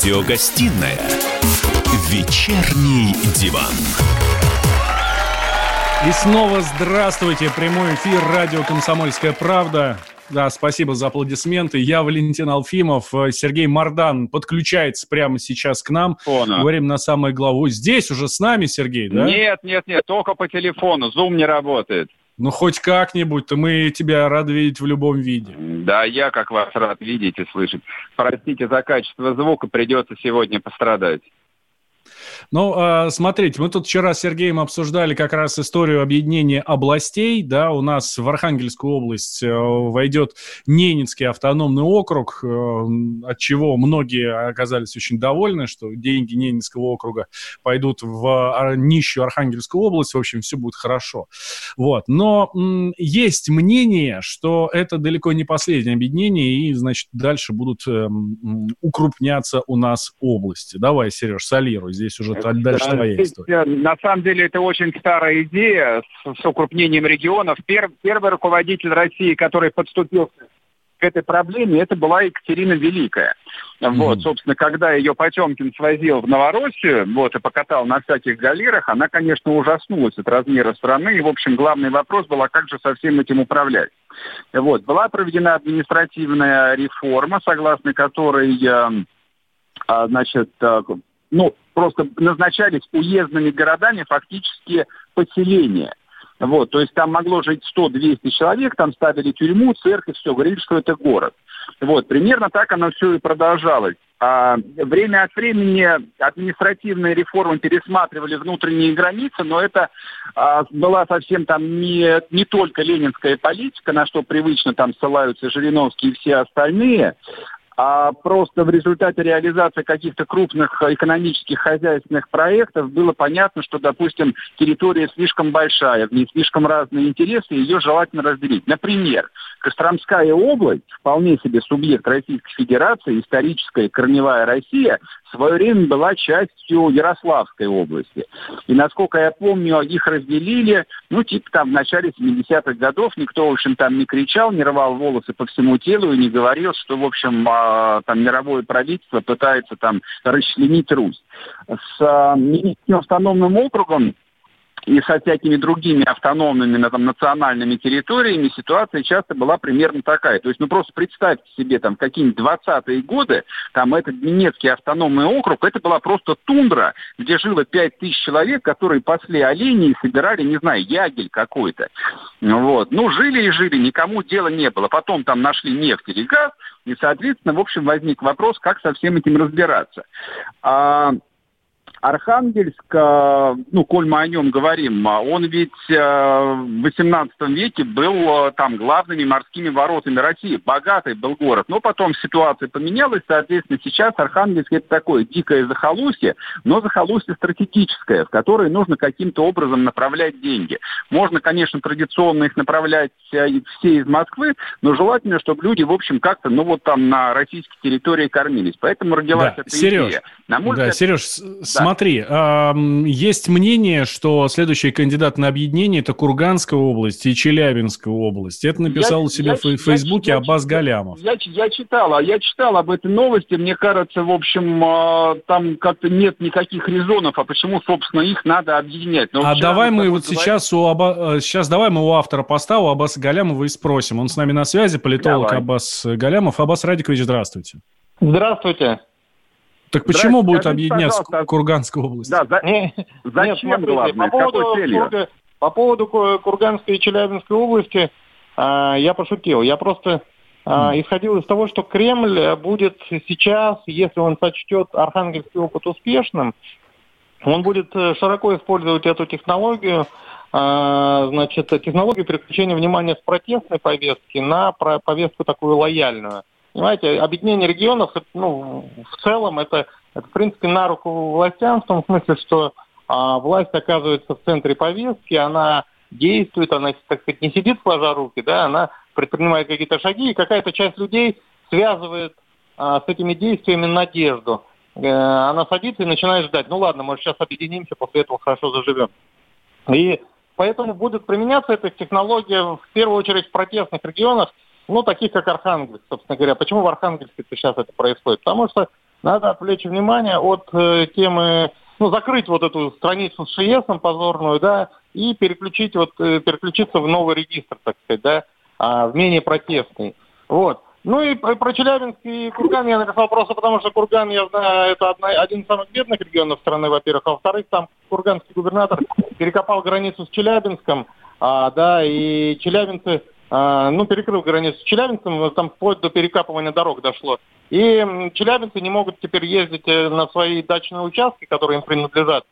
Радиогостинная «Вечерний диван». И снова здравствуйте. Прямой эфир радио «Комсомольская правда». Да, спасибо за аплодисменты. Я Валентин Алфимов. Сергей Мардан подключается прямо сейчас к нам. Фона. Говорим на самое главу. Здесь уже с нами, Сергей, да? Нет, нет, нет, только по телефону. Зум не работает. Ну, хоть как-нибудь, то мы тебя рады видеть в любом виде. Да, я как вас рад видеть и слышать. Простите за качество звука, придется сегодня пострадать. Ну, а, смотрите, мы тут вчера с Сергеем обсуждали как раз историю объединения областей, да, у нас в Архангельскую область э, войдет Ненецкий автономный округ, э, от чего многие оказались очень довольны, что деньги Ненецкого округа пойдут в нищую Архангельскую область, в общем, все будет хорошо. Вот, но есть мнение, что это далеко не последнее объединение, и, значит, дальше будут эм, укрупняться у нас области. Давай, Сереж, солируй, здесь уже уже дальше твоя история. На самом деле это очень старая идея с, с укрупнением регионов. Пер, первый руководитель России, который подступил к этой проблеме, это была Екатерина Великая. Mm-hmm. Вот, собственно, когда ее Потемкин свозил в Новороссию, вот, и покатал на всяких галерах, она, конечно, ужаснулась от размера страны. И, в общем, главный вопрос был, а как же со всем этим управлять? Вот, была проведена административная реформа, согласно которой, э, а, значит, э, ну, просто назначались уездными городами фактически поселения. Вот, то есть там могло жить 100-200 человек, там ставили тюрьму, церковь, все, говорили, что это город. Вот, примерно так оно все и продолжалось. А, время от времени административные реформы пересматривали внутренние границы, но это а, была совсем там не, не только ленинская политика, на что привычно там ссылаются Жириновский и все остальные, а просто в результате реализации каких-то крупных экономических хозяйственных проектов было понятно, что, допустим, территория слишком большая, в ней слишком разные интересы, ее желательно разделить. Например, Костромская область, вполне себе субъект Российской Федерации, историческая корневая Россия, в свое время была частью Ярославской области. И, насколько я помню, их разделили, ну, типа там в начале 70-х годов никто, в общем, там не кричал, не рвал волосы по всему телу и не говорил, что, в общем, а, там мировое правительство пытается там расчленить Русь. С а, автономным округом и со всякими другими автономными там, национальными территориями ситуация часто была примерно такая. То есть, ну просто представьте себе, там, какие-нибудь 20-е годы, там, этот немецкий автономный округ, это была просто тундра, где жило 5 тысяч человек, которые пасли оленей и собирали, не знаю, ягель какой-то. Вот. Ну, жили и жили, никому дела не было. Потом там нашли нефть или газ, и, соответственно, в общем, возник вопрос, как со всем этим разбираться. А, Архангельск, э, ну, коль мы о нем говорим, а он ведь э, в XVIII веке был э, там главными морскими воротами России. Богатый был город. Но потом ситуация поменялась, соответственно, сейчас Архангельск это такое дикое захолустье, но захолустье стратегическое, в которое нужно каким-то образом направлять деньги. Можно, конечно, традиционно их направлять все из Москвы, но желательно, чтобы люди, в общем, как-то, ну, вот там на российской территории кормились. Поэтому родилась да, эта Сереж, идея. На мой да, взгляд, Сереж, да. Смотри, есть мнение, что следующий кандидат на объединение это Курганская область и Челябинская область. Это написал я, у себя я, в Фейсбуке я, Аббас Галямов. Я, я читал, а я читал об этой новости. Мне кажется, в общем, а, там как-то нет никаких резонов, а почему, собственно, их надо объединять. Но а давай мы вот говорить... сейчас у Аба... Э, сейчас давай мы у автора поста, у Аббаса Галямова и спросим. Он с нами на связи, политолог давай. Аббас Галямов. Аббас Радикович, здравствуйте. Здравствуйте. Так почему будет объединяться Курганская область? Да, за... не, зачем, нет, главное, по поводу, Курга, по поводу Курганской и Челябинской области а, я пошутил. Я просто а, исходил из того, что Кремль будет сейчас, если он сочтет архангельский опыт успешным, он будет э, широко использовать эту технологию, а, значит, технологию переключения внимания с протестной повестки на повестку такую лояльную. Понимаете, объединение регионов, ну, в целом, это, это, в принципе, на руку властям, в том смысле, что а, власть оказывается в центре повестки, она действует, она, так сказать, не сидит сложа руки, да, она предпринимает какие-то шаги, и какая-то часть людей связывает а, с этими действиями надежду. Э, она садится и начинает ждать, ну ладно, может сейчас объединимся, после этого хорошо заживем. И поэтому будет применяться эта технология в первую очередь в протестных регионах, ну, таких как Архангельск, собственно говоря. Почему в Архангельске сейчас это происходит? Потому что надо отвлечь внимание от э, темы, ну, закрыть вот эту страницу с ШИЭСом позорную, да, и переключить вот, э, переключиться в новый регистр, так сказать, да, а, в менее протестный. Вот. Ну и про Челябинск и Курган я написал просто потому, что Курган, я знаю, это одна, один из самых бедных регионов страны, во-первых, а во-вторых, там курганский губернатор перекопал границу с Челябинском, а, да, и челябинцы, ну, перекрыл границу с Челябинском, там вплоть до перекапывания дорог дошло. И челябинцы не могут теперь ездить э, на свои дачные участки, которые им принадлежат,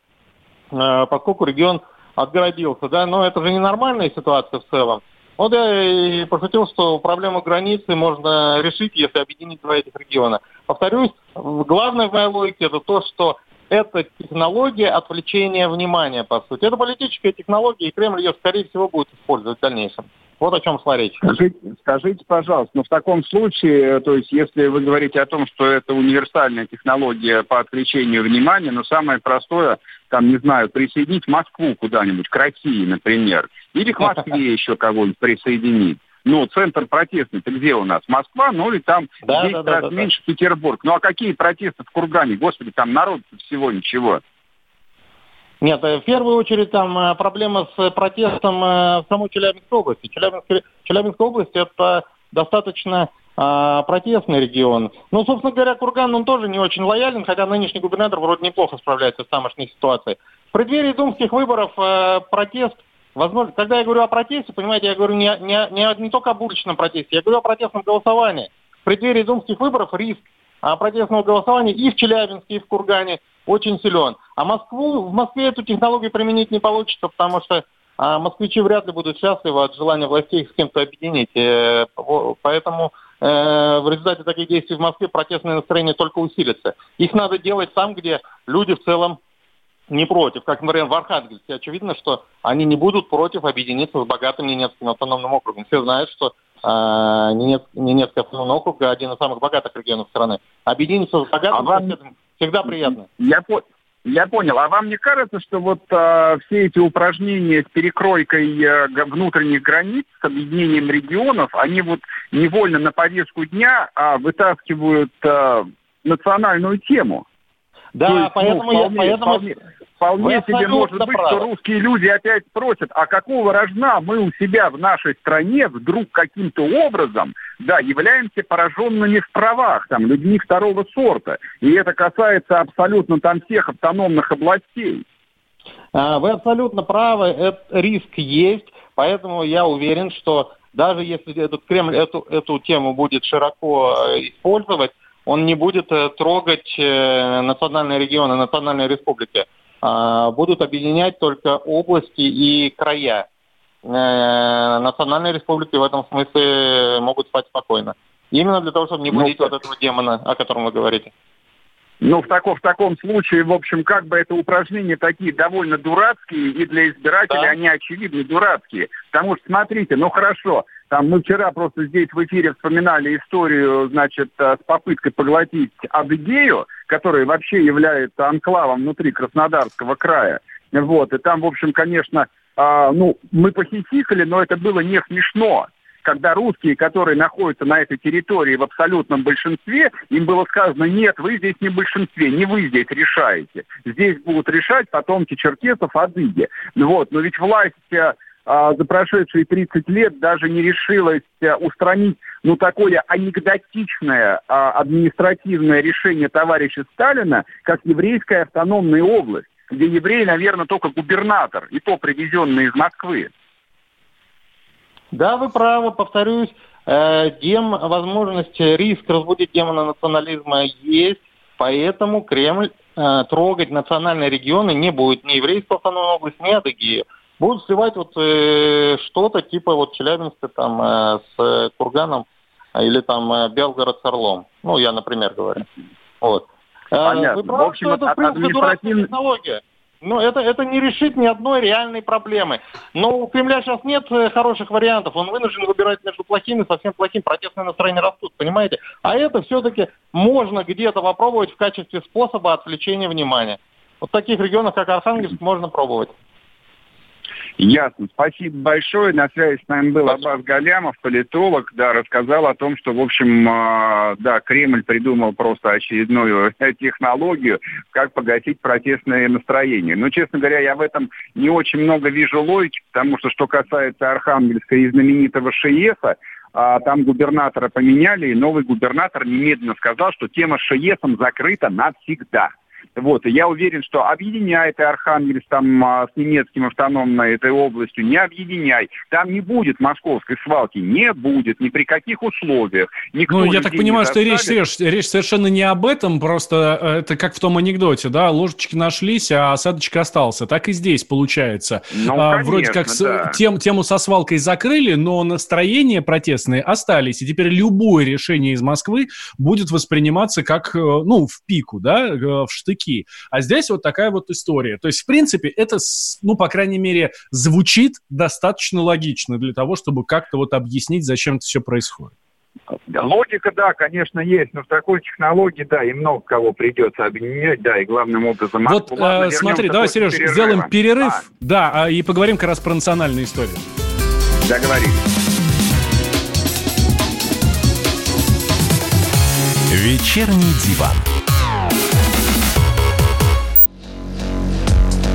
а, поскольку регион отгородился, да, но это же ненормальная ситуация в целом. Вот я и пошутил, что проблему границы можно решить, если объединить два этих региона. Повторюсь, главное в моей логике это то, что это технология отвлечения внимания, по сути. Это политическая технология, и Кремль ее, скорее всего, будет использовать в дальнейшем. Вот о чем шла речь. Скажите, скажите, пожалуйста, но ну, в таком случае, то есть если вы говорите о том, что это универсальная технология по отвлечению внимания, но самое простое, там, не знаю, присоединить Москву куда-нибудь, к России, например, или к Москве еще кого-нибудь присоединить. Ну, центр протестный, где у нас? Москва, ну или там да, 10 да, раз да, меньше да. Петербург. Ну а какие протесты в Кургане? Господи, там народ всего ничего. Нет, э, в первую очередь там э, проблема с протестом э, в самой Челябинской области. Челябинская, Челябинская область это достаточно а, протестный регион. Ну, собственно говоря, Курган, он тоже не очень лоялен, хотя нынешний губернатор вроде неплохо справляется с тамошней ситуацией. В преддверии думских выборов э, протест, возможно, когда я говорю о протесте, понимаете, я говорю не, не, не, не только об уличном протесте, я говорю о протестном голосовании. В преддверии думских выборов риск а, протестного голосования и в Челябинске, и в Кургане очень силен. А Москву, в Москве эту технологию применить не получится, потому что а, москвичи вряд ли будут счастливы от желания властей их с кем-то объединить. Э, поэтому э, в результате таких действий в Москве протестное настроение только усилится. Их надо делать там, где люди в целом не против. Как, например, в Архангельске. Очевидно, что они не будут против объединиться с богатым Ненецким автономным округом. Все знают, что э, Ненец, Ненецкий автономный округ один из самых богатых регионов страны. Объединиться с богатым а вам... всегда приятно. Я. Я понял. А вам не кажется, что вот э, все эти упражнения с перекройкой э, внутренних границ, с объединением регионов, они вот невольно на повестку дня э, вытаскивают э, национальную тему? Да, есть, ну, поэтому ну, вполне, я... Поэтому... Вполне, вполне себе может быть, правы. что русские люди опять спросят, а какого рожна мы у себя в нашей стране вдруг каким-то образом да, являемся пораженными в правах, там, людьми второго сорта. И это касается абсолютно там всех автономных областей. А, вы абсолютно правы, этот риск есть, поэтому я уверен, что даже если этот Кремль эту, эту тему будет широко э, использовать, он не будет э, трогать э, национальные регионы, национальные республики. А, будут объединять только области и края. Э, национальные республики в этом смысле могут спать спокойно. Именно для того, чтобы не ну, будить ну, вот этого демона, о котором вы говорите. Ну, в, тако, в таком случае, в общем, как бы это упражнения такие довольно дурацкие, и для избирателей да. они очевидно дурацкие. Потому что, смотрите, ну хорошо, там мы вчера просто здесь в эфире вспоминали историю, значит, э, с попыткой поглотить Адыгею, которая вообще является анклавом внутри Краснодарского края. Вот, и там, в общем, конечно, а, ну, мы похихикали, но это было не смешно когда русские, которые находятся на этой территории в абсолютном большинстве, им было сказано, нет, вы здесь не в большинстве, не вы здесь решаете. Здесь будут решать потомки черкесов, адыги. Вот. Но ведь власть э, за прошедшие 30 лет даже не решилась а, устранить ну, такое анекдотичное а, административное решение товарища Сталина, как еврейская автономная область, где еврей, наверное, только губернатор, и то привезенный из Москвы. Да, вы правы, повторюсь, э, дем, возможность, риск разбудить демона национализма есть, поэтому Кремль э, трогать национальные регионы не будет ни еврейскую автономную область, ни Адыгею. Будут сливать вот э, что-то типа вот Челябинска там э, с Курганом или там э, Белгород с Орлом. Ну, я, например, говорю. Вот. Э, Понятно. Вы правы, в общем, что это, в принципе, административный... технология. Но это, это не решит ни одной реальной проблемы. Но у Кремля сейчас нет э, хороших вариантов. Он вынужден выбирать между плохим и совсем плохим. Протестные настроения растут, понимаете? А это все-таки можно где-то попробовать в качестве способа отвлечения внимания. Вот в таких регионах, как Архангельск, можно пробовать. Ясно. Спасибо большое. На связи с нами был Аббас Галямов, политолог, да, рассказал о том, что, в общем, э, да, Кремль придумал просто очередную технологию, как погасить протестное настроение. Но, честно говоря, я в этом не очень много вижу логики, потому что, что касается Архангельска и знаменитого ШИЕСа, а, там губернатора поменяли, и новый губернатор немедленно сказал, что тема с ШИЕСом закрыта навсегда. Вот, и я уверен, что объединяй ты Архангельск там а, с немецким автономной этой областью, не объединяй. Там не будет московской свалки, не будет, ни при каких условиях. Никто ну, я так понимаю, что речь, речь, совершенно не об этом, просто э, это как в том анекдоте, да, ложечки нашлись, а осадочек остался. Так и здесь получается. Ну, а, конечно, Вроде как да. тем, тему со свалкой закрыли, но настроения протестные остались. И теперь любое решение из Москвы будет восприниматься как, э, ну, в пику, да, э, в штыки языки. А здесь вот такая вот история. То есть, в принципе, это, ну, по крайней мере, звучит достаточно логично для того, чтобы как-то вот объяснить, зачем это все происходит. Логика, да, конечно, есть, но в такой технологии, да, и много кого придется объединять, да, и главным образом... Вот, Ладно, э, смотри, давай, Сереж, перерыва. сделаем перерыв, а. да, и поговорим как раз про национальную историю. Договорились. Вечерний диван.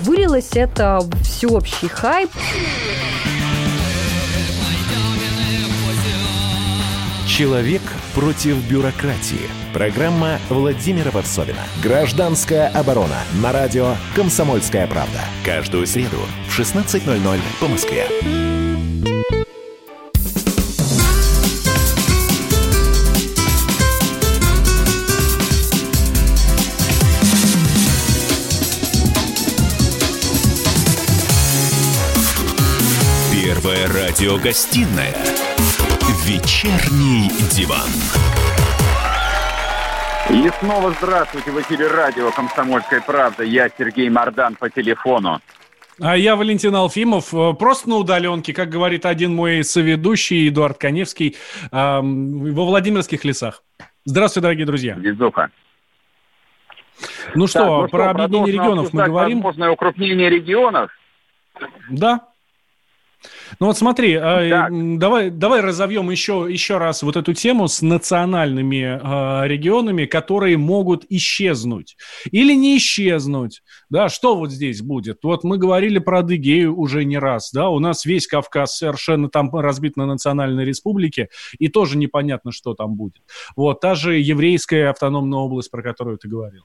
Вылилось это всеобщий хайп. Человек против бюрократии. Программа Владимира Варсовина. Гражданская оборона. На радио «Комсомольская правда». Каждую среду в 16.00 по Москве. Радиогостинная «Вечерний диван». И снова здравствуйте в эфире радио «Комсомольская правда». Я Сергей Мордан по телефону. А я Валентин Алфимов, э, просто на удаленке, как говорит один мой соведущий Эдуард Коневский, во Владимирских лесах. Здравствуйте, дорогие друзья. Везуха. Ну что, так, ну про что, объединение регионов мы говорим? Возможное укрупнение регионов. Да, ну вот смотри, э, давай, давай разовьем еще, еще раз вот эту тему с национальными э, регионами, которые могут исчезнуть или не исчезнуть. Да, что вот здесь будет? Вот мы говорили про Адыгею уже не раз, да, у нас весь Кавказ совершенно там разбит на национальной республике, и тоже непонятно, что там будет. Вот, та же еврейская автономная область, про которую ты говорил.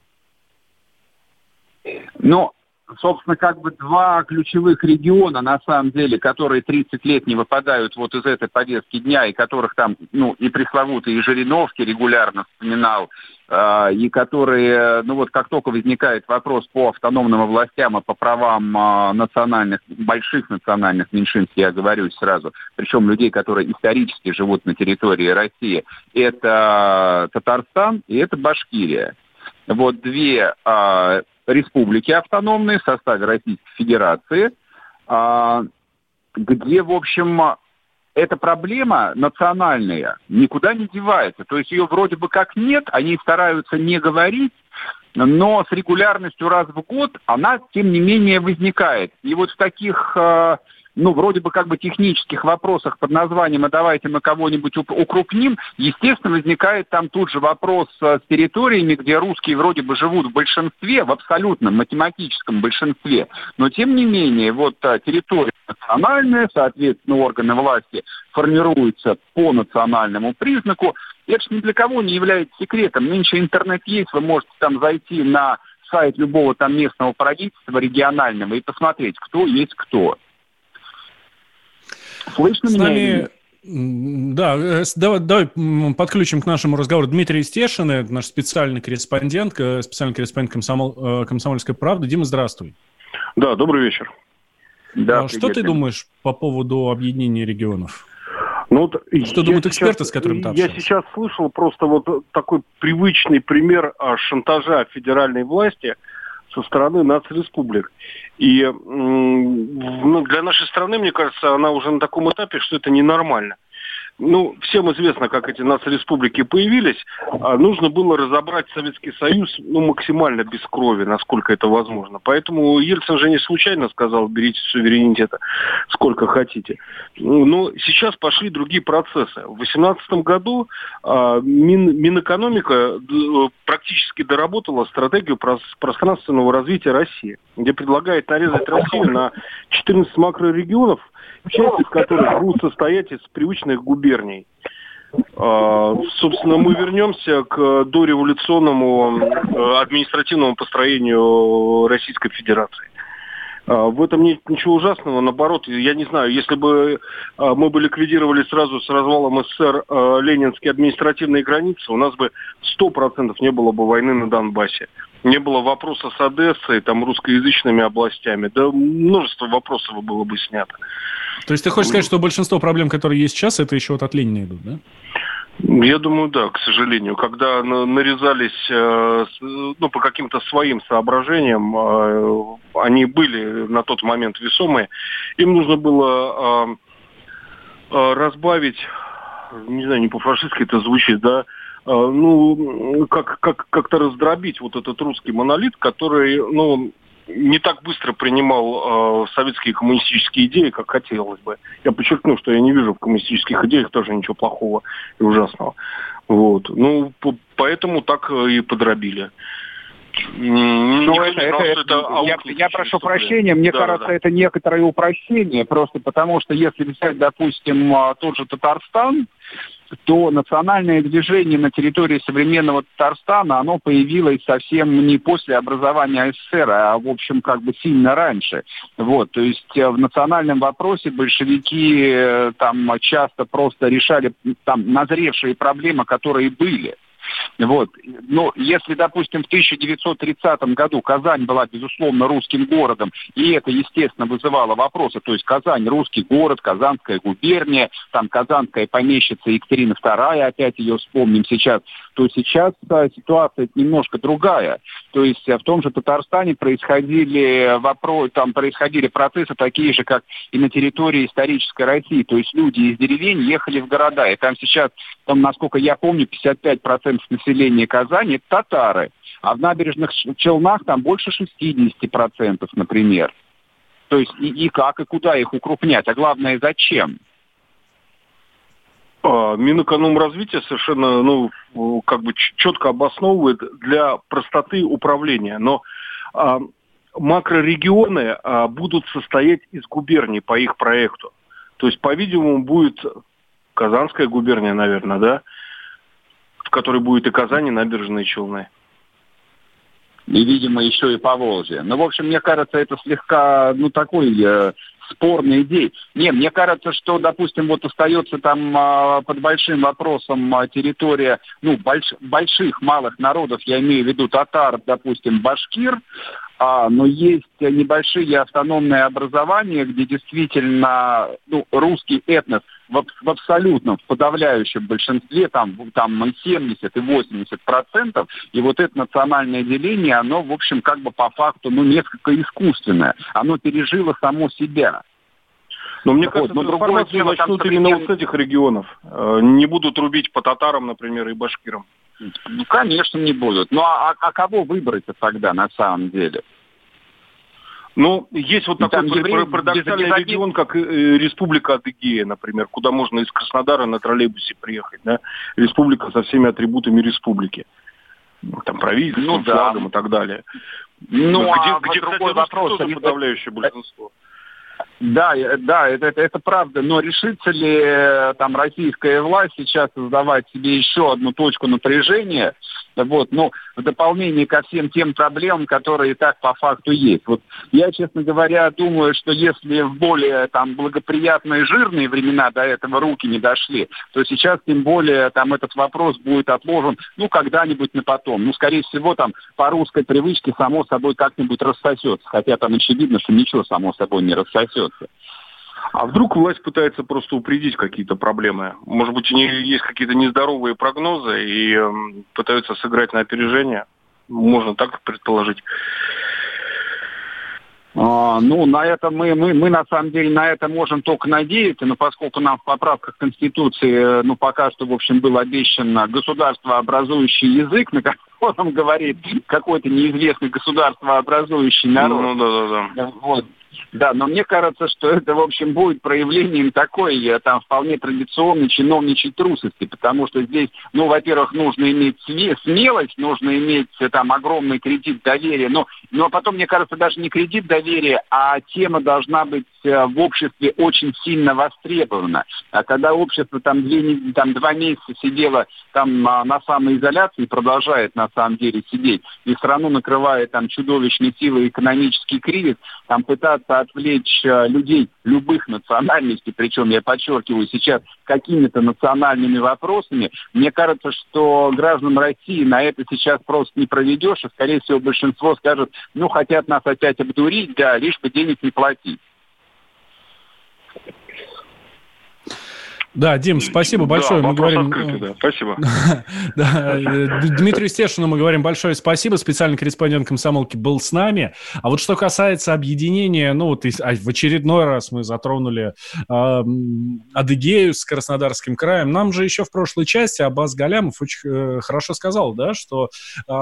Ну, собственно, как бы два ключевых региона, на самом деле, которые 30 лет не выпадают вот из этой повестки дня, и которых там, ну, и пресловутый, и Жириновский регулярно вспоминал, э, и которые, ну вот как только возникает вопрос по автономным властям и по правам э, национальных, больших национальных меньшинств, я говорю сразу, причем людей, которые исторически живут на территории России, это Татарстан и это Башкирия. Вот две э, республики автономные в составе Российской Федерации, а, где, в общем, эта проблема национальная никуда не девается. То есть ее вроде бы как нет, они стараются не говорить, но с регулярностью раз в год она, тем не менее, возникает. И вот в таких а, ну, вроде бы как бы технических вопросах под названием «А давайте мы кого-нибудь укрупним», естественно, возникает там тут же вопрос э, с территориями, где русские вроде бы живут в большинстве, в абсолютном математическом большинстве, но тем не менее, вот э, территория национальная, соответственно, органы власти формируются по национальному признаку, это же ни для кого не является секретом. Нынче интернет есть, вы можете там зайти на сайт любого там местного правительства регионального и посмотреть, кто есть кто. Слышно С нами... Да, э, давай, давай подключим к нашему разговору Дмитрий Стешин, это наш специальный корреспондент, э, специальный корреспондент комсомол, э, «Комсомольской правды». Дима, здравствуй. Да, добрый вечер. Да, Что ты думаешь по поводу объединения регионов? Ну, вот Что думают эксперты, с которыми ты Я сейчас слышал просто вот такой привычный пример а, шантажа федеральной власти со стороны нацреспублик. И ну, для нашей страны, мне кажется, она уже на таком этапе, что это ненормально ну, всем известно, как эти нацреспублики появились, а нужно было разобрать Советский Союз ну, максимально без крови, насколько это возможно. Поэтому Ельцин же не случайно сказал, берите суверенитета сколько хотите. Но сейчас пошли другие процессы. В 2018 году а, Мин, Минэкономика практически доработала стратегию пространственного развития России, где предлагает нарезать Россию на 14 макрорегионов – часть из которых будут состоять из привычных губерний. А, собственно, мы вернемся к дореволюционному э, административному построению Российской Федерации. А, в этом нет ничего ужасного, наоборот, я не знаю, если бы а, мы бы ликвидировали сразу с развалом СССР ленинские административные границы, у нас бы сто процентов не было бы войны на Донбассе. Не было вопроса с Одессой, там, русскоязычными областями. Да множество вопросов было бы снято. То есть ты хочешь сказать, что большинство проблем, которые есть сейчас, это еще вот от Ленина идут, да? Я думаю, да, к сожалению. Когда нарезались э, ну, по каким-то своим соображениям, э, они были на тот момент весомые, им нужно было э, разбавить, не знаю, не по-фашистски это звучит, да, ну, как, как, как-то раздробить вот этот русский монолит, который, ну, не так быстро принимал э, советские коммунистические идеи, как хотелось бы. Я подчеркну, что я не вижу в коммунистических идеях тоже ничего плохого и ужасного. Вот. Ну, по поэтому так и подробили. Ну, это, это, это, я, я прошу прощения, мне да, кажется, да. это некоторое упрощение, просто потому что если взять, допустим, а, тот же Татарстан, то национальное движение на территории современного Татарстана, оно появилось совсем не после образования СССР, а, в общем, как бы сильно раньше. Вот, то есть э, в национальном вопросе большевики э, там часто просто решали там назревшие проблемы, которые были. Вот. Но если, допустим, в 1930 году Казань была, безусловно, русским городом, и это, естественно, вызывало вопросы, то есть Казань русский город, Казанская губерния, там Казанская помещица Екатерина II, опять ее вспомним сейчас, то сейчас а, ситуация немножко другая. То есть а, в том же Татарстане происходили вопросы, там происходили процессы такие же, как и на территории исторической России. То есть люди из деревень ехали в города. И там сейчас, там, насколько я помню, 55% населения Казани – татары. А в набережных Челнах там больше 60%, например. То есть и, и как, и куда их укрупнять, а главное, зачем? А, Минэкономразвития совершенно, ну, как бы четко обосновывает для простоты управления. Но а, макрорегионы а, будут состоять из губерний по их проекту. То есть, по-видимому, будет Казанская губерния, наверное, да, в которой будет и Казань, и набережные Челны. И, видимо, еще и Поволжье. Ну, в общем, мне кажется, это слегка, ну, такой э, спорные идеи. Не, мне кажется, что, допустим, вот остается там а, под большим вопросом а, территория ну, больш, больших, малых народов, я имею в виду татар, допустим, башкир, а, но есть небольшие автономные образования, где действительно ну, русский этнос в, в абсолютном, в подавляющем большинстве, там, там 70 и 80 процентов, и вот это национальное деление, оно, в общем, как бы по факту, ну, несколько искусственное. Оно пережило само себя. Но мне кажется, вот, но информацию начнут именно вот с этих регионов. Э, не будут рубить по татарам, например, и башкирам. Ну, конечно, не будут. Ну, а, а, а кого выбрать тогда на самом деле? Ну, есть вот такой евреи, парадоксальный без, регион, как э, Республика Адыгея, например, куда можно из Краснодара на троллейбусе приехать. Да? Республика со всеми атрибутами республики. Там правительством, ну, да. флагом и так далее. Ну, где, а где, кстати, вопрос, подавляющее большинство. Да, да, это, это, это правда, но решится ли э, там российская власть сейчас создавать себе еще одну точку напряжения, вот, ну, в дополнение ко всем тем проблемам, которые и так по факту есть. Вот я, честно говоря, думаю, что если в более там благоприятные жирные времена до этого руки не дошли, то сейчас тем более там этот вопрос будет отложен, ну, когда-нибудь на потом. Ну, скорее всего, там по русской привычке само собой как-нибудь рассосется, хотя там очевидно, что ничего само собой не рассосется. А вдруг власть пытается просто упредить какие-то проблемы? Может быть, у нее есть какие-то нездоровые прогнозы и э, пытаются сыграть на опережение? Можно так предположить. А, ну, на это мы, мы, мы на самом деле на это можем только надеяться, но поскольку нам в поправках Конституции, ну, пока что, в общем, был обещан государствообразующий язык, на котором говорит какой-то неизвестный государствообразующий народ. Ну, да, да, да. Вот. Да, но мне кажется, что это, в общем, будет проявлением такой, э, там, вполне традиционной чиновничьей трусости, потому что здесь, ну, во-первых, нужно иметь смелость, нужно иметь, э, там, огромный кредит доверия, но, но потом, мне кажется, даже не кредит доверия, а тема должна быть э, в обществе очень сильно востребована. А когда общество там, две, там два месяца сидело там на самоизоляции продолжает, на самом деле, сидеть, и страну накрывает там чудовищной силой экономический кризис, там пытаться отвлечь э, людей любых национальностей, причем я подчеркиваю сейчас какими-то национальными вопросами, мне кажется, что граждан России на это сейчас просто не проведешь, и, скорее всего, большинство скажет, ну, хотят нас опять обдурить, да, лишь бы денег не платить. Да, Дим, спасибо большое. Да, мы говорим... Открытый, да. Спасибо. да, э, Дмитрию Стешину мы говорим большое спасибо. Специальный корреспондент комсомолки был с нами. А вот что касается объединения, ну вот а, в очередной раз мы затронули э, Адыгею с Краснодарским краем. Нам же еще в прошлой части Абаз Галямов очень э, хорошо сказал, да, что э,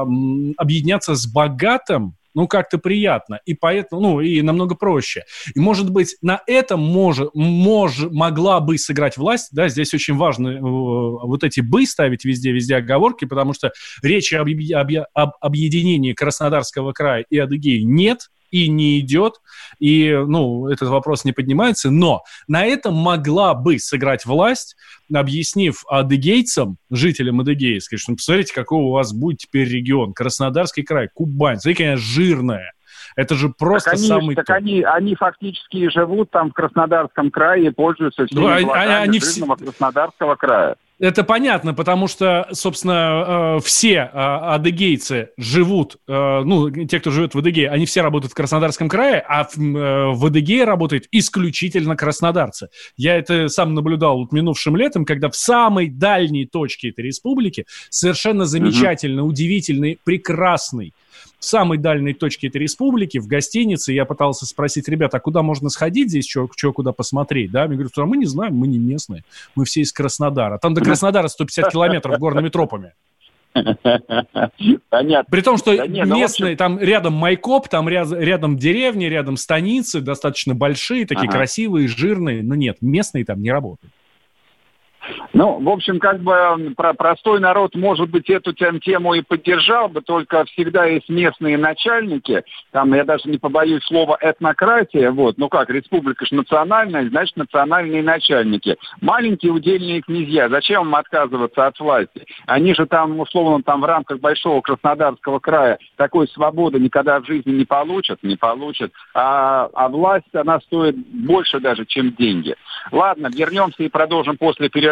объединяться с богатым ну, как-то приятно, и поэтому, ну, и намного проще. И, может быть, на этом может, мож, могла бы сыграть власть, да, здесь очень важно э, вот эти «бы» ставить везде, везде оговорки, потому что речи об, об, об объединении Краснодарского края и Адыгеи нет, и не идет, и, ну, этот вопрос не поднимается, но на этом могла бы сыграть власть, объяснив адыгейцам, жителям Адыгеи, сказать, что ну, посмотрите, какой у вас будет теперь регион, Краснодарский край, Кубань, смотрите, конечно, жирная, это же просто так они, самый... Так они, они фактически живут там в Краснодарском крае и пользуются всеми ну, а, благами они, жирного все... Краснодарского края. Это понятно, потому что, собственно, э, все э, адыгейцы живут, э, ну, те, кто живет в Адыгее, они все работают в Краснодарском крае, а в Адыгее работают исключительно краснодарцы. Я это сам наблюдал вот минувшим летом, когда в самой дальней точке этой республики совершенно замечательный, угу. удивительный, прекрасный в самой дальней точке этой республики, в гостинице, я пытался спросить, ребята, а куда можно сходить здесь, что, что куда посмотреть, да? Мне говорят, а мы не знаем, мы не местные, мы все из Краснодара. Там до Краснодара 150 километров горными тропами. Понятно. При том, что да нет, ну, местные, там рядом Майкоп, там рядом деревни, рядом станицы, достаточно большие, такие ага. красивые, жирные, но нет, местные там не работают. Ну, в общем, как бы про простой народ, может быть, эту тему и поддержал бы, только всегда есть местные начальники, там, я даже не побоюсь слова этнократия, вот, ну как, республика же национальная, значит, национальные начальники. Маленькие удельные князья, зачем им отказываться от власти? Они же там, условно, там в рамках Большого Краснодарского края такой свободы никогда в жизни не получат, не получат, а, а власть, она стоит больше даже, чем деньги. Ладно, вернемся и продолжим после перерыва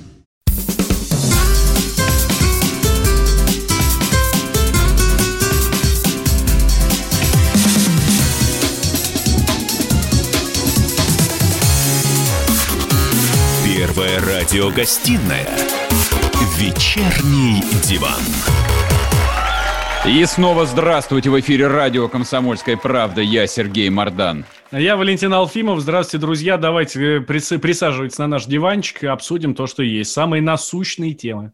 Первая радиогостинная «Вечерний диван». И снова здравствуйте в эфире радио «Комсомольская правда». Я Сергей Мордан. Я Валентин Алфимов. Здравствуйте, друзья. Давайте э, присаживайтесь на наш диванчик и обсудим то, что есть. Самые насущные темы.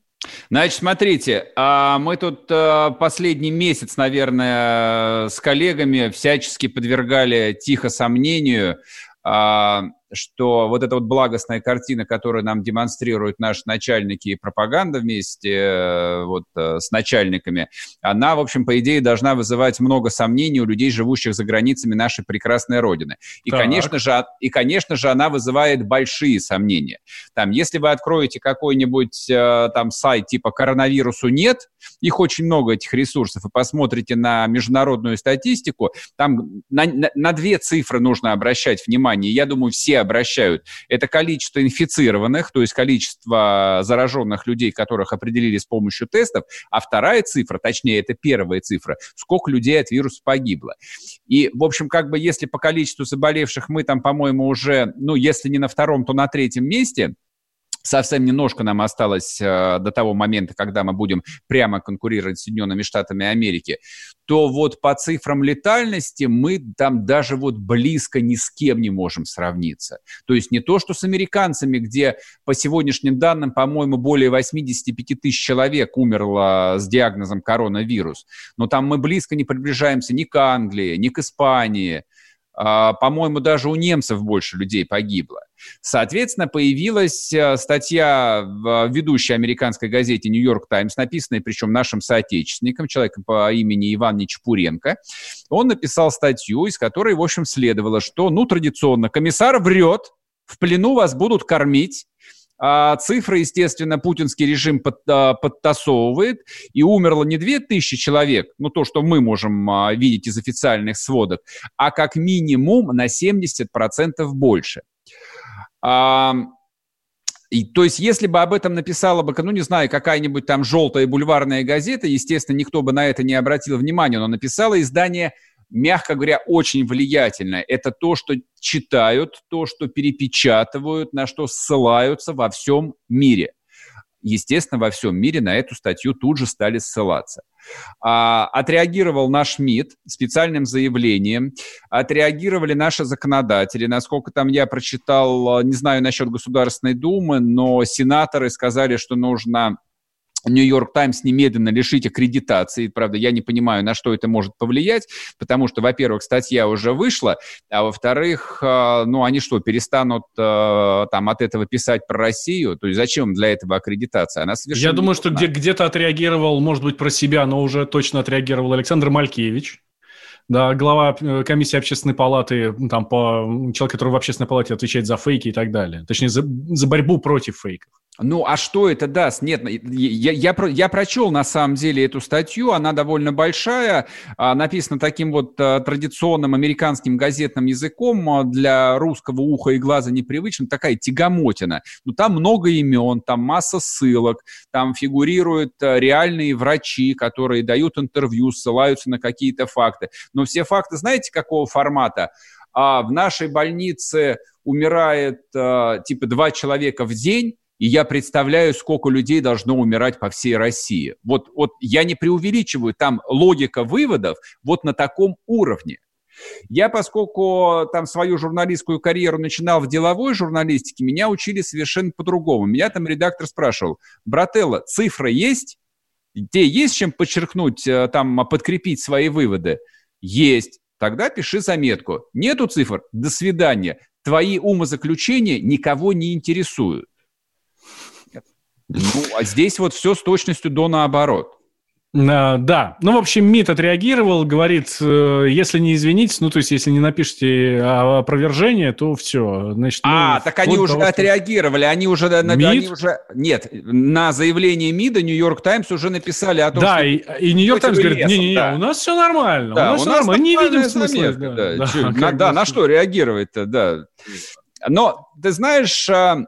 Значит, смотрите, а мы тут э, последний месяц, наверное, с коллегами всячески подвергали тихо сомнению а, что вот эта вот благостная картина, которую нам демонстрируют наши начальники и пропаганда вместе э, вот э, с начальниками, она, в общем, по идее, должна вызывать много сомнений у людей, живущих за границами нашей прекрасной Родины. И, конечно же, и, конечно же, она вызывает большие сомнения. Там, если вы откроете какой-нибудь э, там сайт типа «Коронавирусу нет», их очень много, этих ресурсов, и посмотрите на международную статистику, там на, на, на две цифры нужно обращать внимание. Я думаю, все обращают, это количество инфицированных, то есть количество зараженных людей, которых определили с помощью тестов, а вторая цифра, точнее, это первая цифра, сколько людей от вируса погибло. И, в общем, как бы если по количеству заболевших мы там, по-моему, уже, ну, если не на втором, то на третьем месте – Совсем немножко нам осталось э, до того момента, когда мы будем прямо конкурировать с Соединенными Штатами Америки, то вот по цифрам летальности мы там даже вот близко ни с кем не можем сравниться. То есть не то, что с американцами, где по сегодняшним данным, по-моему, более 85 тысяч человек умерло с диагнозом коронавирус, но там мы близко не приближаемся ни к Англии, ни к Испании, по-моему, даже у немцев больше людей погибло. Соответственно, появилась э, статья в ведущей американской газете «Нью-Йорк Таймс», написанная причем нашим соотечественником, человеком по имени Иван Нечпуренко. Он написал статью, из которой, в общем, следовало, что, ну, традиционно, комиссар врет, в плену вас будут кормить, а цифры, естественно, путинский режим под, а, подтасовывает, и умерло не 2000 человек, ну то, что мы можем а, видеть из официальных сводок, а как минимум на 70% больше. А, и, то есть, если бы об этом написала бы, ну, не знаю, какая-нибудь там желтая бульварная газета, естественно, никто бы на это не обратил внимания, но написала издание мягко говоря, очень влиятельное. Это то, что читают, то, что перепечатывают, на что ссылаются во всем мире. Естественно, во всем мире на эту статью тут же стали ссылаться. А, отреагировал наш МИД специальным заявлением, отреагировали наши законодатели. Насколько там я прочитал, не знаю насчет Государственной Думы, но сенаторы сказали, что нужно Нью-Йорк Таймс немедленно лишить аккредитации. Правда, я не понимаю, на что это может повлиять, потому что, во-первых, статья уже вышла, а во-вторых, э, ну, они что, перестанут э, там от этого писать про Россию? То есть зачем для этого аккредитация? Она совершенно Я думаю, что где- где-то отреагировал, может быть, про себя, но уже точно отреагировал Александр Малькевич. Да, глава э, комиссии общественной палаты, там, по, человек, который в общественной палате отвечает за фейки и так далее. Точнее, за, за борьбу против фейков. Ну, а что это даст? Нет, я, я, я прочел на самом деле эту статью, она довольно большая, а, написана таким вот а, традиционным американским газетным языком, а, для русского уха и глаза непривычным, такая тягомотина. Ну, там много имен, там масса ссылок, там фигурируют реальные врачи, которые дают интервью, ссылаются на какие-то факты. Но все факты, знаете, какого формата? А в нашей больнице умирает типа два человека в день, и я представляю, сколько людей должно умирать по всей России. Вот, вот я не преувеличиваю, там логика выводов вот на таком уровне. Я, поскольку там свою журналистскую карьеру начинал в деловой журналистике, меня учили совершенно по-другому. Меня там редактор спрашивал, брателло, цифры есть? Тебе есть чем подчеркнуть, э, там, подкрепить свои выводы? Есть. Тогда пиши заметку. Нету цифр? До свидания. Твои умозаключения никого не интересуют. Ну, а здесь вот все с точностью до наоборот. А, да, ну, в общем, МИД отреагировал, говорит, э, если не извинитесь, ну, то есть, если не напишите опровержение, то все. Значит, ну, а, так они уже того, отреагировали, они уже, МИД? они уже... Нет, на заявление МИДа Нью-Йорк Таймс уже написали о том, да, что... и, и Нью-Йорк Таймс говорит, не-не-не, да. у нас все нормально, да, у нас, у нас нормально, не видим смысла. Да, да, да, на, да, на что реагировать-то, да. Но, ты знаешь а,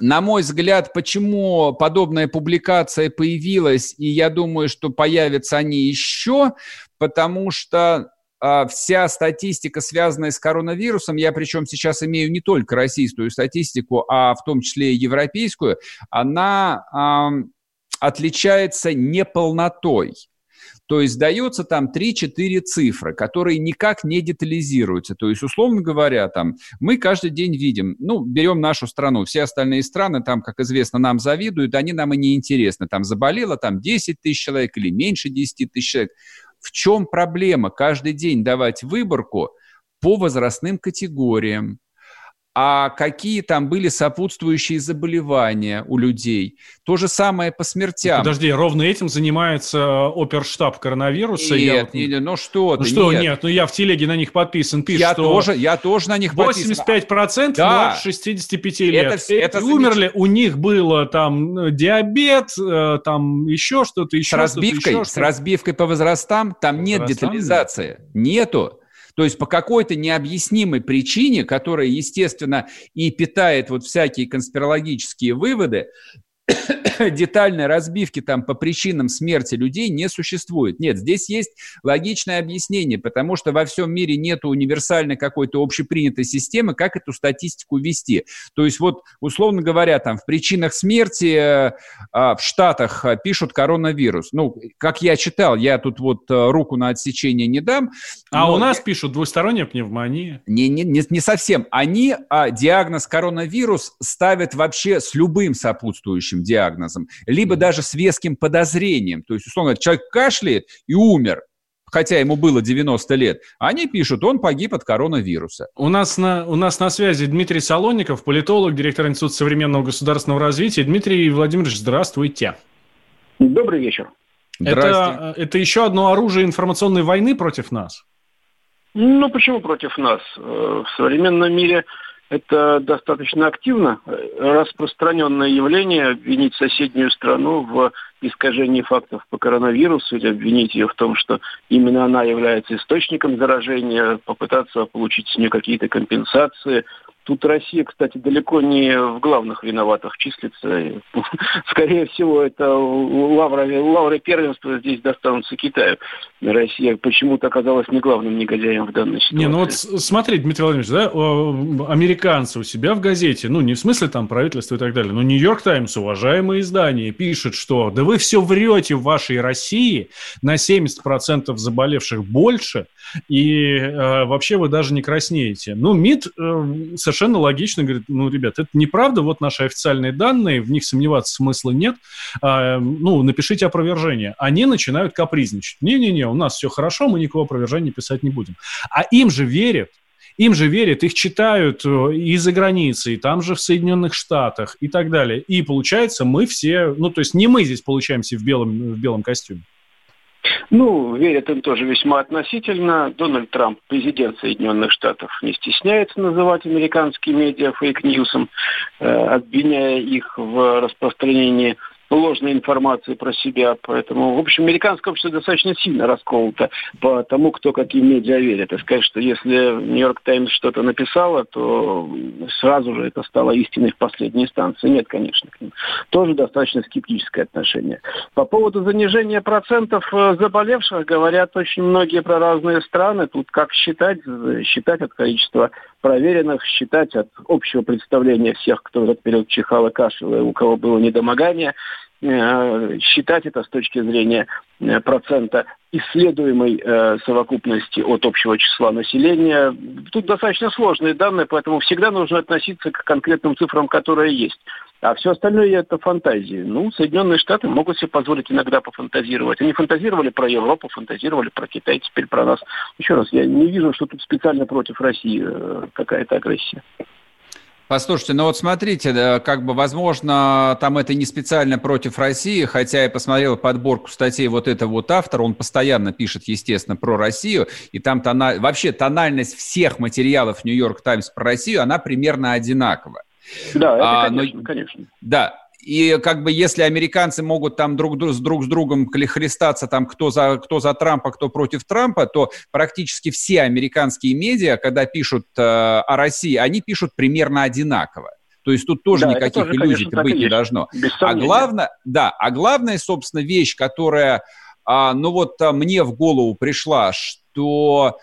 на мой взгляд, почему подобная публикация появилась, и я думаю, что появятся они еще, потому что а, вся статистика, связанная с коронавирусом, я причем сейчас имею не только российскую статистику, а в том числе и европейскую, она а, отличается неполнотой. То есть дается там 3-4 цифры, которые никак не детализируются. То есть, условно говоря, там, мы каждый день видим, ну, берем нашу страну, все остальные страны, там, как известно, нам завидуют, они нам и не интересны. Там заболело там 10 тысяч человек или меньше 10 тысяч человек. В чем проблема каждый день давать выборку по возрастным категориям? А какие там были сопутствующие заболевания у людей. То же самое по смертям. Подожди, ровно этим занимается оперштаб коронавируса. Нет, я вот... не, ну что Ну что, нет. нет, ну я в телеге на них подписан, пишет, я что тоже, я тоже на них 85% подписан. да. 65 лет. Это, это умерли, у них было там э, диабет, э, там еще что-то, еще с разбивкой, еще с разбивкой по возрастам там по нет возрастам? детализации. Нету. То есть по какой-то необъяснимой причине, которая, естественно, и питает вот всякие конспирологические выводы, детальной разбивки там по причинам смерти людей не существует. Нет, здесь есть логичное объяснение, потому что во всем мире нет универсальной какой-то общепринятой системы, как эту статистику вести. То есть вот, условно говоря, там в причинах смерти э, в Штатах э, пишут коронавирус. Ну, как я читал, я тут вот э, руку на отсечение не дам. А у нас пишут двусторонняя пневмония. Не, не, не, не совсем. Они а, диагноз коронавирус ставят вообще с любым сопутствующим веским диагнозом, либо даже с веским подозрением. То есть, условно, человек кашляет и умер, хотя ему было 90 лет, они пишут, он погиб от коронавируса. У нас на, у нас на связи Дмитрий Солонников, политолог, директор Института современного государственного развития. Дмитрий Владимирович, здравствуйте. Добрый вечер. Это, это еще одно оружие информационной войны против нас? Ну, почему против нас? Э, в современном мире это достаточно активно распространенное явление обвинить соседнюю страну в искажении фактов по коронавирусу или обвинить ее в том, что именно она является источником заражения, попытаться получить с нее какие-то компенсации, Тут Россия, кстати, далеко не в главных виноватых числится. Скорее всего, это лавра, лавры первенства здесь достанутся Китаю. Россия почему-то оказалась не главным негодяем в данной ситуации. Не, ну вот смотри, Дмитрий Владимирович, да, американцы у себя в газете, ну не в смысле там правительство и так далее, но Нью-Йорк Таймс, уважаемое издание, пишет, что да вы все врете в вашей России, на 70% заболевших больше, и э, вообще вы даже не краснеете. Ну, МИД э, совершенно логично говорит, ну, ребят, это неправда, вот наши официальные данные, в них сомневаться смысла нет, э, ну, напишите опровержение. Они начинают капризничать. Не-не-не, у нас все хорошо, мы никакого опровержения писать не будем. А им же верят, им же верят, их читают э, и за границей, там же в Соединенных Штатах и так далее. И получается, мы все, ну, то есть не мы здесь получаемся в белом, в белом костюме. Ну, верят им тоже весьма относительно. Дональд Трамп, президент Соединенных Штатов, не стесняется называть американские медиа фейк-ньюсом, э, обвиняя их в распространении ложной информации про себя. Поэтому, в общем, американское общество достаточно сильно расколото по тому, кто каким медиа верит. И сказать, что если Нью-Йорк Таймс что-то написала, то сразу же это стало истиной в последней инстанции. Нет, конечно, к ним. Тоже достаточно скептическое отношение. По поводу занижения процентов э, заболевших говорят очень многие про разные страны. Тут как считать? Считать от количества проверенных, считать от общего представления всех, кто в этот период чихал и кашлял, у кого было недомогание, считать это с точки зрения э, процента исследуемой э, совокупности от общего числа населения. Тут достаточно сложные данные, поэтому всегда нужно относиться к конкретным цифрам, которые есть. А все остальное это фантазии. Ну, Соединенные Штаты могут себе позволить иногда пофантазировать. Они фантазировали про Европу, фантазировали про Китай, теперь про нас. Еще раз, я не вижу, что тут специально против России э, какая-то агрессия. Послушайте, ну вот смотрите, как бы, возможно, там это не специально против России, хотя я посмотрел подборку статей вот этого вот автора, он постоянно пишет, естественно, про Россию, и там тона... вообще тональность всех материалов Нью-Йорк Таймс про Россию, она примерно одинакова. Да, это, а, конечно, но, конечно. Да, и как бы если американцы могут там друг, друг, с друг с другом хлестаться, там кто за, кто за Трампа, кто против Трампа, то практически все американские медиа, когда пишут э, о России, они пишут примерно одинаково. То есть тут тоже да, никаких тоже, иллюзий конечно, быть не должно. А главное, да, а главная, собственно, вещь, которая, а, ну вот а, мне в голову пришла, что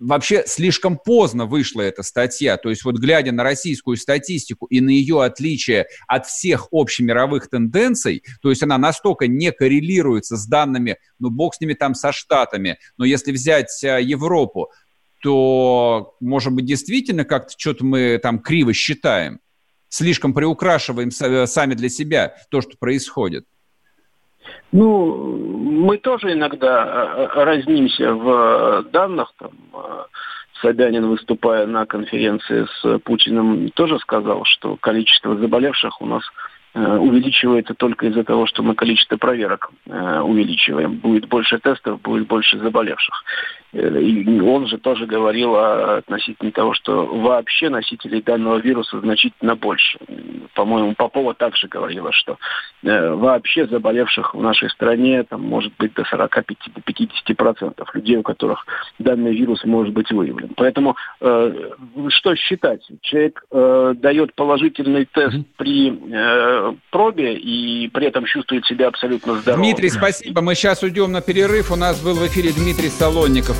вообще слишком поздно вышла эта статья. То есть вот глядя на российскую статистику и на ее отличие от всех общемировых тенденций, то есть она настолько не коррелируется с данными, ну бог с ними там со Штатами, но если взять э, Европу, то, может быть, действительно как-то что-то мы там криво считаем, слишком приукрашиваем сами для себя то, что происходит. Ну, мы тоже иногда э, э, разнимся в данных. Там, э, Собянин, выступая на конференции с Путиным, тоже сказал, что количество заболевших у нас увеличивается только из-за того, что мы количество проверок увеличиваем. Будет больше тестов, будет больше заболевших. Э, и он же тоже говорил относительно того, что вообще носителей данного вируса значительно больше. По-моему, Попова также говорила, что э, вообще заболевших в нашей стране там, может быть до 45-50% людей, у которых данный вирус может быть выявлен. Поэтому э, что считать? Человек э, дает положительный тест при э, пробе и при этом чувствует себя абсолютно здоровым. Дмитрий, спасибо. Мы сейчас уйдем на перерыв. У нас был в эфире Дмитрий Солонников,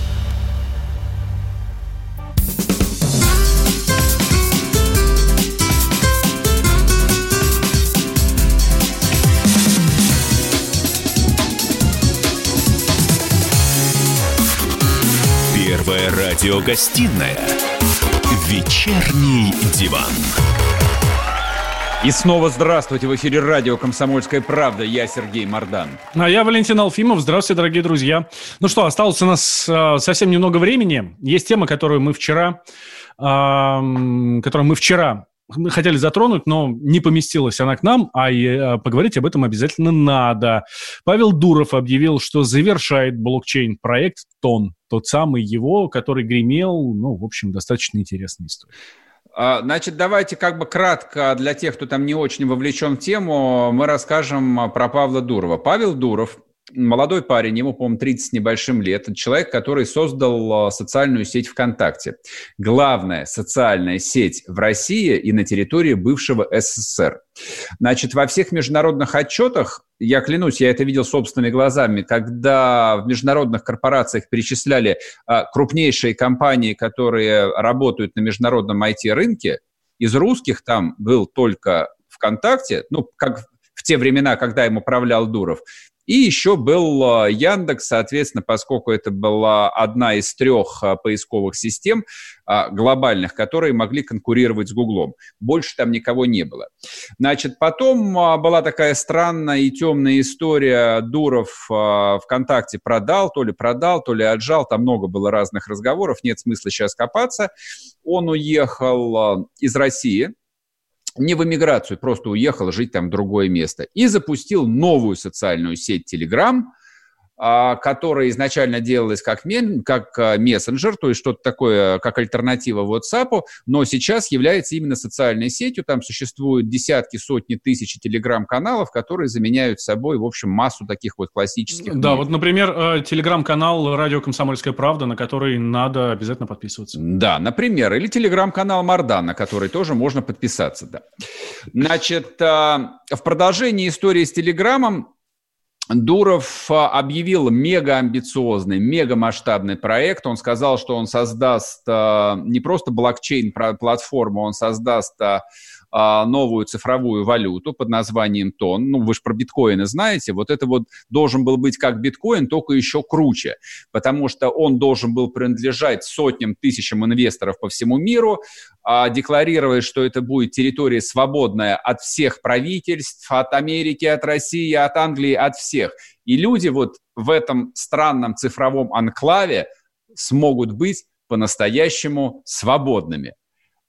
Первая радиогостинная «Вечерний диван». И снова здравствуйте. В эфире радио «Комсомольская правда». Я Сергей Мордан. А я Валентин Алфимов. Здравствуйте, дорогие друзья. Ну что, осталось у нас э, совсем немного времени. Есть тема, которую мы вчера, э, которую мы вчера хотели затронуть, но не поместилась она к нам, а э, поговорить об этом обязательно надо. Павел Дуров объявил, что завершает блокчейн-проект ТОН, тот самый его, который гремел, ну, в общем, достаточно интересная история. А, значит, давайте как бы кратко для тех, кто там не очень вовлечен в тему, мы расскажем про Павла Дурова. Павел Дуров молодой парень, ему, по-моему, 30 с небольшим лет, человек, который создал а, социальную сеть ВКонтакте. Главная социальная сеть в России и на территории бывшего СССР. Значит, во всех международных отчетах, я клянусь, я это видел собственными глазами, когда в международных корпорациях перечисляли а, крупнейшие компании, которые работают на международном IT-рынке, из русских там был только ВКонтакте, ну, как в те времена, когда им управлял Дуров, и еще был а, Яндекс, соответственно, поскольку это была одна из трех а, поисковых систем а, глобальных, которые могли конкурировать с Гуглом. Больше там никого не было. Значит, потом была такая странная и темная история. Дуров ВКонтакте продал, то ли продал, то ли отжал. Там много было разных разговоров, нет смысла сейчас копаться. Он уехал из России, не в эмиграцию, просто уехал жить там в другое место. И запустил новую социальную сеть Telegram, которая изначально делалась как, как а, мессенджер, то есть что-то такое, как альтернатива WhatsApp, но сейчас является именно социальной сетью. Там существуют десятки, сотни тысяч телеграм-каналов, которые заменяют собой, в общем, массу таких вот классических. Да, медиа. вот, например, э, телеграм-канал «Радио Комсомольская правда», на который надо обязательно подписываться. Да, например, или телеграм-канал Мардан, на который тоже можно подписаться, да. Значит, а, в продолжении истории с Телеграмом Дуров а, объявил мега амбициозный, мега масштабный проект. Он сказал, что он создаст а, не просто блокчейн-платформу, он создаст а, новую цифровую валюту под названием ТОН. Ну, вы же про биткоины знаете. Вот это вот должен был быть как биткоин, только еще круче, потому что он должен был принадлежать сотням, тысячам инвесторов по всему миру, а, декларировать, что это будет территория свободная от всех правительств, от Америки, от России, от Англии, от всех. И люди вот в этом странном цифровом анклаве смогут быть по-настоящему свободными.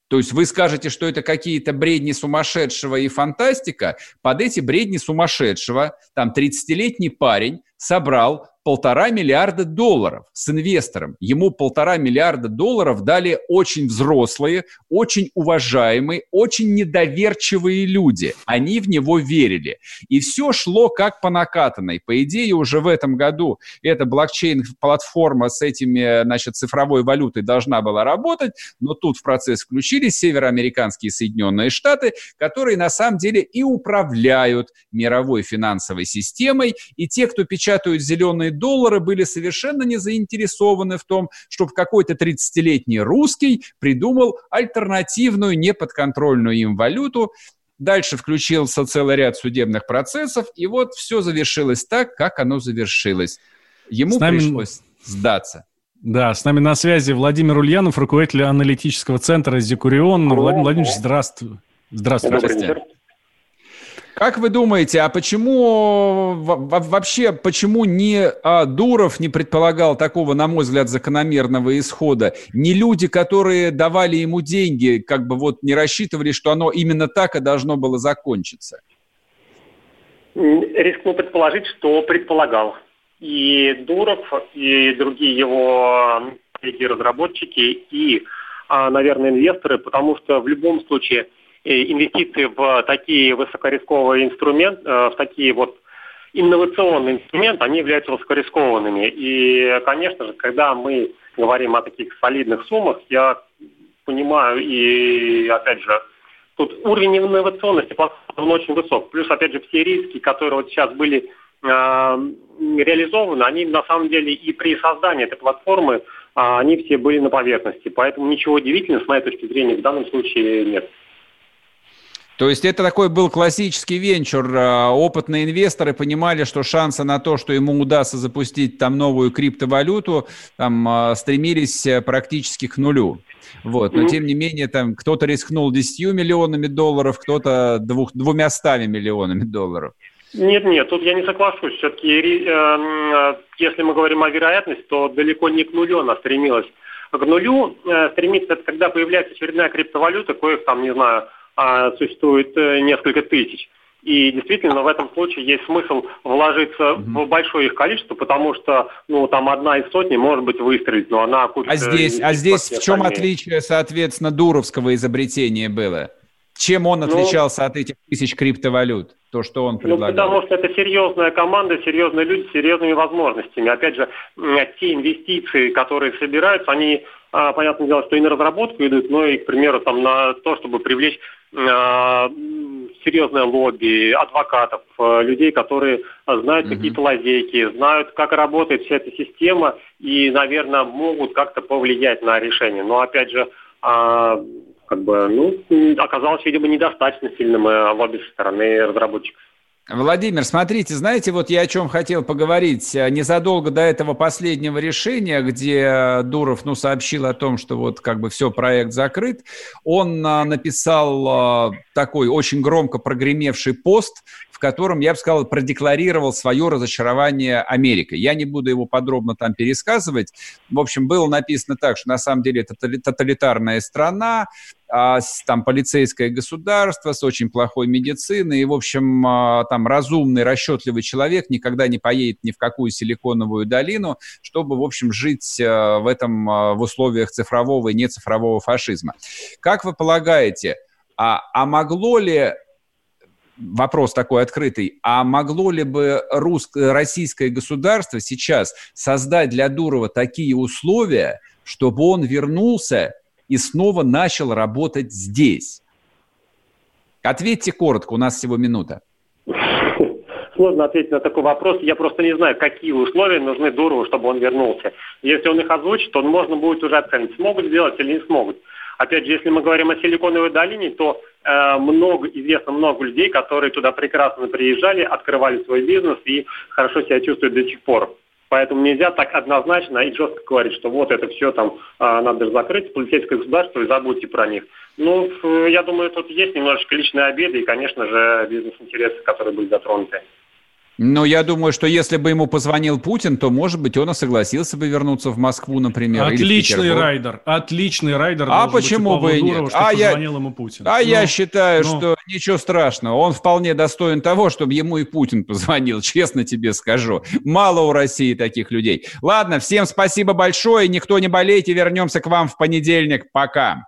То есть вы скажете, что это какие-то бредни сумасшедшего и фантастика. Под эти бредни сумасшедшего там 30-летний парень собрал полтора миллиарда долларов с инвестором. Ему полтора миллиарда долларов дали очень взрослые, очень уважаемые, очень недоверчивые люди. Они в него верили. И все шло как по накатанной. По идее, уже в этом году эта блокчейн-платформа с этими, значит, цифровой валютой должна была работать, но тут в процесс включились североамериканские Соединенные Штаты, которые на самом деле и управляют мировой финансовой системой, и те, кто печатают зеленые доллары были совершенно не заинтересованы в том, чтобы какой-то 30-летний русский придумал альтернативную неподконтрольную им валюту, Дальше включился целый ряд судебных процессов, и вот все завершилось так, как оно завершилось. Ему нами... пришлось сдаться. Да, с нами на связи Владимир Ульянов, руководитель аналитического центра «Зикурион». Владимир Владимирович, здравствуй. Здравствуйте. Как вы думаете, а почему вообще, почему не а, Дуров не предполагал такого, на мой взгляд, закономерного исхода? Не люди, которые давали ему деньги, как бы вот не рассчитывали, что оно именно так и должно было закончиться? Рискну предположить, что предполагал. И Дуров, и другие его коллеги-разработчики, и, а, наверное, инвесторы, потому что в любом случае – инвестиции в такие высокорисковые инструменты, э, в такие вот инновационные инструменты, они являются высокорискованными. И, конечно же, когда мы говорим о таких солидных суммах, я понимаю и, опять же, тут уровень инновационности он очень высок. Плюс, опять же, все риски, которые вот сейчас были э, реализованы, они на самом деле и при создании этой платформы, э, они все были на поверхности. Поэтому ничего удивительного, с моей точки зрения, в данном случае нет. То есть это такой был классический венчур. А, опытные инвесторы понимали, что шансы на то, что ему удастся запустить там новую криптовалюту, там а, стремились э, практически к нулю. Вот. Но тем не менее, там кто-то рискнул 10 миллионами долларов, кто-то двух, двумястами миллионами долларов. Нет, нет, тут я не соглашусь. Все-таки, э, э, если мы говорим о вероятности, то далеко не к нулю она стремилась. К нулю стремится это когда появляется очередная криптовалюта, коих там, не знаю, а существует э, несколько тысяч. И действительно в этом случае есть смысл вложиться mm-hmm. в большое их количество, потому что ну там одна из сотни может быть выстрелить, но она А здесь, а здесь в чем отличие, соответственно, дуровского изобретения было? Чем он ну, отличался ну, от этих тысяч криптовалют? То, что он предлагал? Ну, потому что это серьезная команда, серьезные люди с серьезными возможностями. Опять же, те инвестиции, которые собираются, они, понятное дело, что и на разработку идут, но и, к примеру, там, на то, чтобы привлечь а, серьезное лобби, адвокатов, а, людей, которые знают mm-hmm. какие-то лазейки, знают, как работает вся эта система и, наверное, могут как-то повлиять на решение. Но, опять же, а, как бы, ну, оказалось, видимо, недостаточно сильным лобби со стороны разработчиков. Владимир, смотрите, знаете, вот я о чем хотел поговорить. Незадолго до этого последнего решения, где Дуров, ну, сообщил о том, что вот как бы все, проект закрыт, он а, написал такой очень громко прогремевший пост, в котором, я бы сказал, продекларировал свое разочарование Америкой. Я не буду его подробно там пересказывать. В общем, было написано так, что на самом деле это тоталитарная страна, а, там полицейское государство с очень плохой медициной, и, в общем, а, там разумный, расчетливый человек никогда не поедет ни в какую силиконовую долину, чтобы, в общем, жить а, в этом, в условиях цифрового и нецифрового фашизма. Как вы полагаете, а, а могло ли вопрос такой открытый, а могло ли бы русское, российское государство сейчас создать для Дурова такие условия, чтобы он вернулся и снова начал работать здесь? Ответьте коротко, у нас всего минута. Сложно ответить на такой вопрос. Я просто не знаю, какие условия нужны Дурову, чтобы он вернулся. Если он их озвучит, то можно будет уже оценить, смогут сделать или не смогут. Опять же, если мы говорим о Силиконовой долине, то э, много, известно много людей, которые туда прекрасно приезжали, открывали свой бизнес и хорошо себя чувствуют до сих пор. Поэтому нельзя так однозначно и жестко говорить, что вот это все там а, надо закрыть, полицейское государство, и забудьте про них. Ну, я думаю, тут есть немножечко личные обиды и, конечно же, бизнес-интересы, которые были затронуты. Но я думаю, что если бы ему позвонил Путин, то, может быть, он и согласился бы вернуться в Москву, например. Отличный райдер, отличный райдер. А почему бы и нет? Дурова, а я, ему Путин. А ну, я считаю, ну. что ничего страшного. Он вполне достоин того, чтобы ему и Путин позвонил, честно тебе скажу. Мало у России таких людей. Ладно, всем спасибо большое. Никто не болейте. Вернемся к вам в понедельник. Пока.